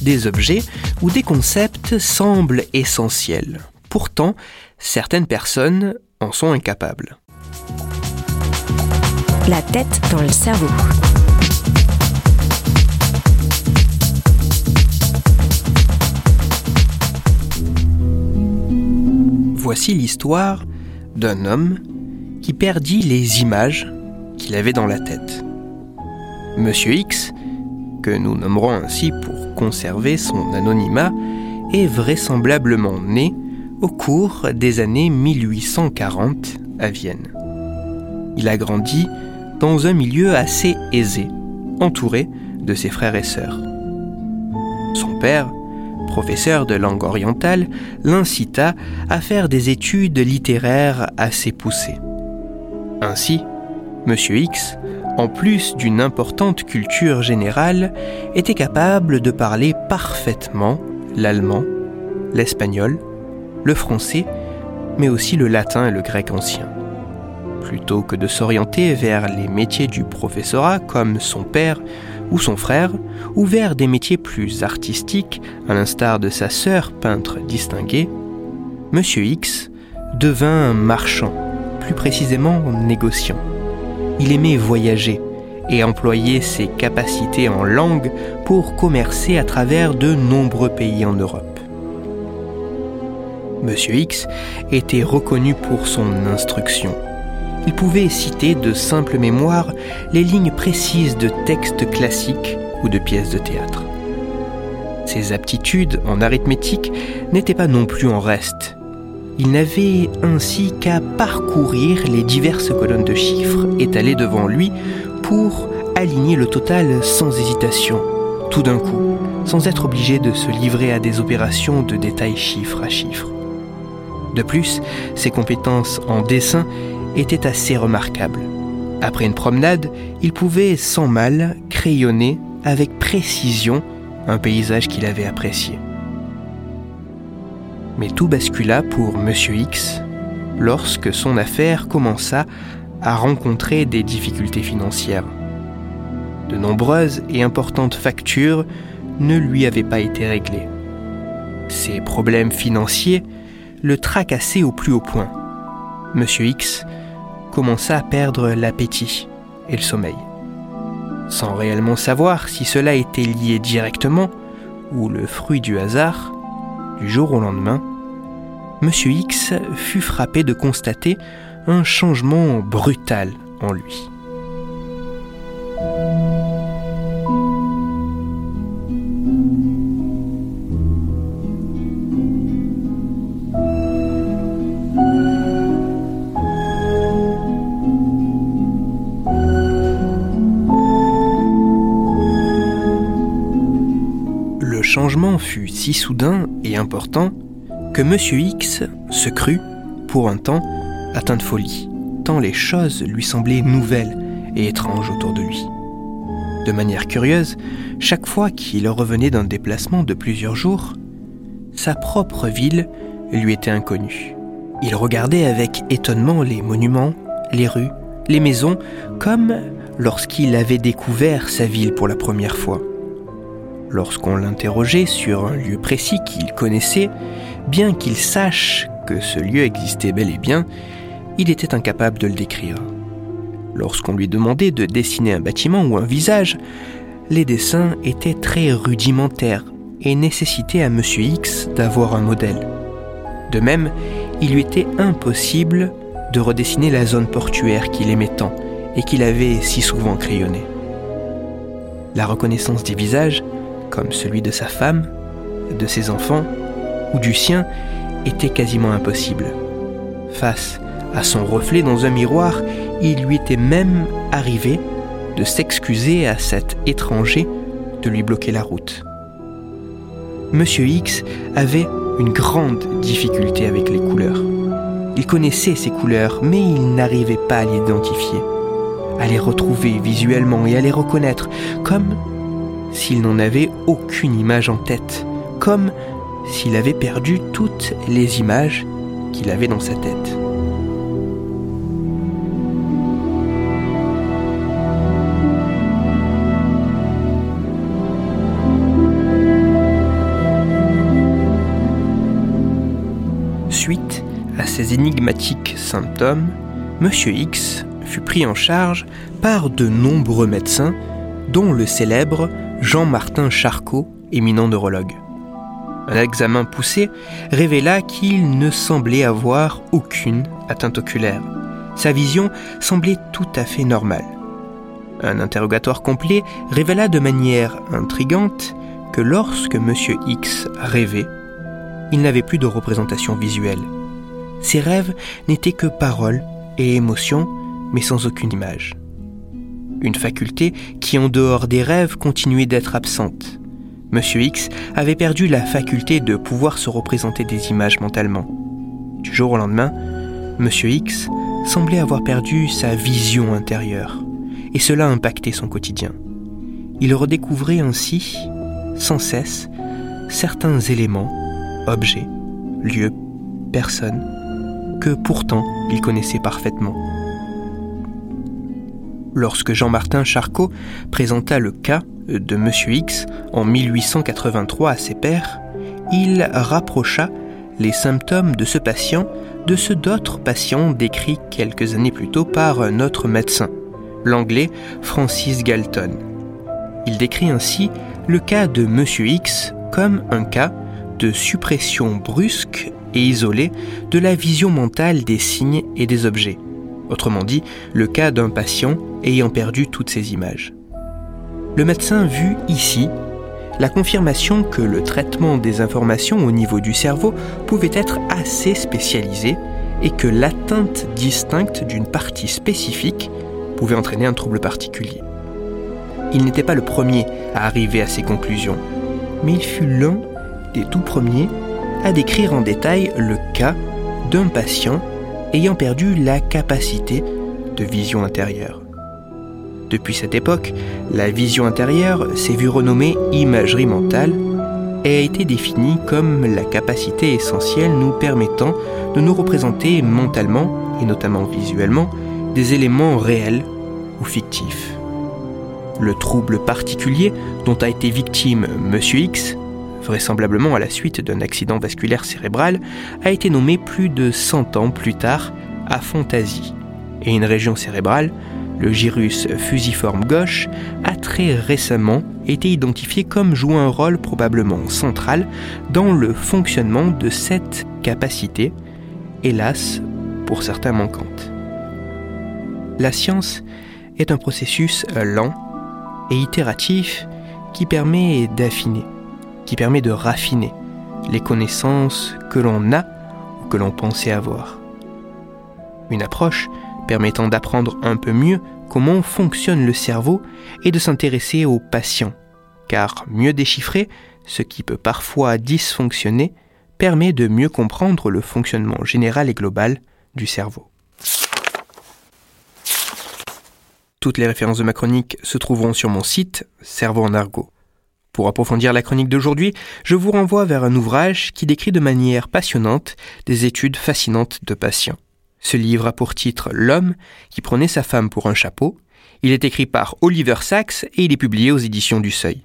des objets ou des concepts semble essentiel. Pourtant, certaines personnes en sont incapables. La tête dans le cerveau. Voici l'histoire d'un homme qui perdit les images qu'il avait dans la tête. Monsieur X, que nous nommerons ainsi pour conserver son anonymat, est vraisemblablement né au cours des années 1840 à Vienne. Il a grandi dans un milieu assez aisé, entouré de ses frères et sœurs. Son père, professeur de langue orientale, l'incita à faire des études littéraires assez poussées. Ainsi, M. X, en plus d'une importante culture générale, était capable de parler parfaitement l'allemand, l'espagnol, le français, mais aussi le latin et le grec ancien. Plutôt que de s'orienter vers les métiers du professorat comme son père ou son frère, ou vers des métiers plus artistiques, à l'instar de sa sœur peintre distinguée, M. X devint marchand, plus précisément négociant. Il aimait voyager et employer ses capacités en langue pour commercer à travers de nombreux pays en Europe. Monsieur X était reconnu pour son instruction. Il pouvait citer de simple mémoire les lignes précises de textes classiques ou de pièces de théâtre. Ses aptitudes en arithmétique n'étaient pas non plus en reste. Il n'avait ainsi qu'à parcourir les diverses colonnes de chiffres étalées devant lui pour aligner le total sans hésitation, tout d'un coup, sans être obligé de se livrer à des opérations de détail chiffre à chiffre. De plus, ses compétences en dessin étaient assez remarquables. Après une promenade, il pouvait sans mal crayonner avec précision un paysage qu'il avait apprécié. Mais tout bascula pour Monsieur X lorsque son affaire commença à rencontrer des difficultés financières. De nombreuses et importantes factures ne lui avaient pas été réglées. Ses problèmes financiers le tracassaient au plus haut point. Monsieur X commença à perdre l'appétit et le sommeil. Sans réellement savoir si cela était lié directement ou le fruit du hasard, du jour au lendemain, Monsieur X fut frappé de constater un changement brutal en lui. Le changement fut si soudain et important que Monsieur X se crut, pour un temps, atteint de folie, tant les choses lui semblaient nouvelles et étranges autour de lui. De manière curieuse, chaque fois qu'il revenait d'un déplacement de plusieurs jours, sa propre ville lui était inconnue. Il regardait avec étonnement les monuments, les rues, les maisons, comme lorsqu'il avait découvert sa ville pour la première fois. Lorsqu'on l'interrogeait sur un lieu précis qu'il connaissait, bien qu'il sache que ce lieu existait bel et bien, il était incapable de le décrire. Lorsqu'on lui demandait de dessiner un bâtiment ou un visage, les dessins étaient très rudimentaires et nécessitaient à M. X d'avoir un modèle. De même, il lui était impossible de redessiner la zone portuaire qu'il aimait tant et qu'il avait si souvent crayonnée. La reconnaissance des visages, comme celui de sa femme, de ses enfants ou du sien, était quasiment impossible. Face à son reflet dans un miroir, il lui était même arrivé de s'excuser à cet étranger de lui bloquer la route. Monsieur X avait une grande difficulté avec les couleurs. Il connaissait ces couleurs, mais il n'arrivait pas à les identifier, à les retrouver visuellement et à les reconnaître, comme s'il n'en avait aucune image en tête, comme s'il avait perdu toutes les images qu'il avait dans sa tête. Suite à ces énigmatiques symptômes, M. X fut pris en charge par de nombreux médecins, dont le célèbre Jean-Martin Charcot, éminent neurologue. Un examen poussé révéla qu'il ne semblait avoir aucune atteinte oculaire. Sa vision semblait tout à fait normale. Un interrogatoire complet révéla de manière intrigante que lorsque M. X rêvait, il n'avait plus de représentation visuelle. Ses rêves n'étaient que paroles et émotions, mais sans aucune image. Une faculté qui, en dehors des rêves, continuait d'être absente. Monsieur X avait perdu la faculté de pouvoir se représenter des images mentalement. Du jour au lendemain, Monsieur X semblait avoir perdu sa vision intérieure, et cela impactait son quotidien. Il redécouvrait ainsi, sans cesse, certains éléments objets, lieux, personnes, que pourtant il connaissait parfaitement. Lorsque Jean-Martin Charcot présenta le cas de M. X en 1883 à ses pairs, il rapprocha les symptômes de ce patient de ceux d'autres patients décrits quelques années plus tôt par un autre médecin, l'anglais Francis Galton. Il décrit ainsi le cas de M. X comme un cas de suppression brusque et isolée de la vision mentale des signes et des objets. Autrement dit, le cas d'un patient ayant perdu toutes ses images. Le médecin vit ici la confirmation que le traitement des informations au niveau du cerveau pouvait être assez spécialisé et que l'atteinte distincte d'une partie spécifique pouvait entraîner un trouble particulier. Il n'était pas le premier à arriver à ces conclusions, mais il fut l'un des tout premiers à décrire en détail le cas d'un patient ayant perdu la capacité de vision intérieure. Depuis cette époque, la vision intérieure s'est vue renommée imagerie mentale et a été définie comme la capacité essentielle nous permettant de nous représenter mentalement, et notamment visuellement, des éléments réels ou fictifs. Le trouble particulier dont a été victime M. X vraisemblablement à la suite d'un accident vasculaire cérébral, a été nommé plus de 100 ans plus tard aphantasie. Et une région cérébrale, le gyrus fusiforme gauche, a très récemment été identifié comme jouant un rôle probablement central dans le fonctionnement de cette capacité, hélas pour certains manquante. La science est un processus lent et itératif qui permet d'affiner permet de raffiner les connaissances que l'on a ou que l'on pensait avoir. Une approche permettant d'apprendre un peu mieux comment fonctionne le cerveau et de s'intéresser aux patients, car mieux déchiffrer ce qui peut parfois dysfonctionner permet de mieux comprendre le fonctionnement général et global du cerveau. Toutes les références de ma chronique se trouveront sur mon site Cerveau en argot. Pour approfondir la chronique d'aujourd'hui, je vous renvoie vers un ouvrage qui décrit de manière passionnante des études fascinantes de patients. Ce livre a pour titre L'homme qui prenait sa femme pour un chapeau. Il est écrit par Oliver Sacks et il est publié aux éditions du Seuil.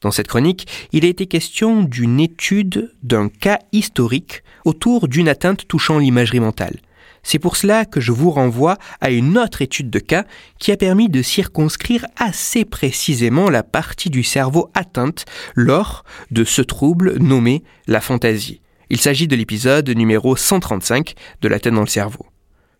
Dans cette chronique, il a été question d'une étude d'un cas historique autour d'une atteinte touchant l'imagerie mentale. C'est pour cela que je vous renvoie à une autre étude de cas qui a permis de circonscrire assez précisément la partie du cerveau atteinte lors de ce trouble nommé la fantaisie. Il s'agit de l'épisode numéro 135 de la tête dans le cerveau.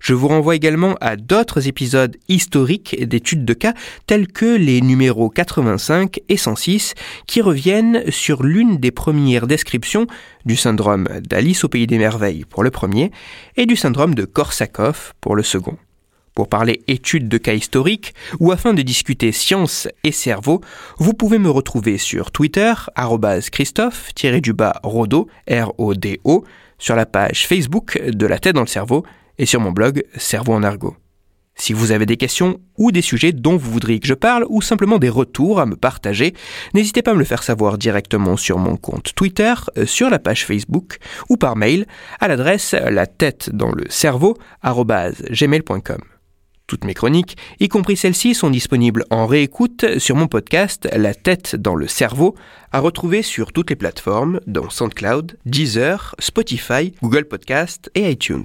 Je vous renvoie également à d'autres épisodes historiques d'études de cas tels que les numéros 85 et 106 qui reviennent sur l'une des premières descriptions du syndrome d'Alice au pays des merveilles pour le premier et du syndrome de Korsakoff pour le second. Pour parler études de cas historiques ou afin de discuter science et cerveau, vous pouvez me retrouver sur Twitter, Christophe-Rodo, R-O-D-O, sur la page Facebook de La tête dans le cerveau et sur mon blog Cerveau en argot. Si vous avez des questions ou des sujets dont vous voudriez que je parle ou simplement des retours à me partager, n'hésitez pas à me le faire savoir directement sur mon compte Twitter, euh, sur la page Facebook ou par mail à l'adresse la tête dans le cerveau. Toutes mes chroniques, y compris celles-ci, sont disponibles en réécoute sur mon podcast La tête dans le cerveau, à retrouver sur toutes les plateformes, dont SoundCloud, Deezer, Spotify, Google Podcast et iTunes.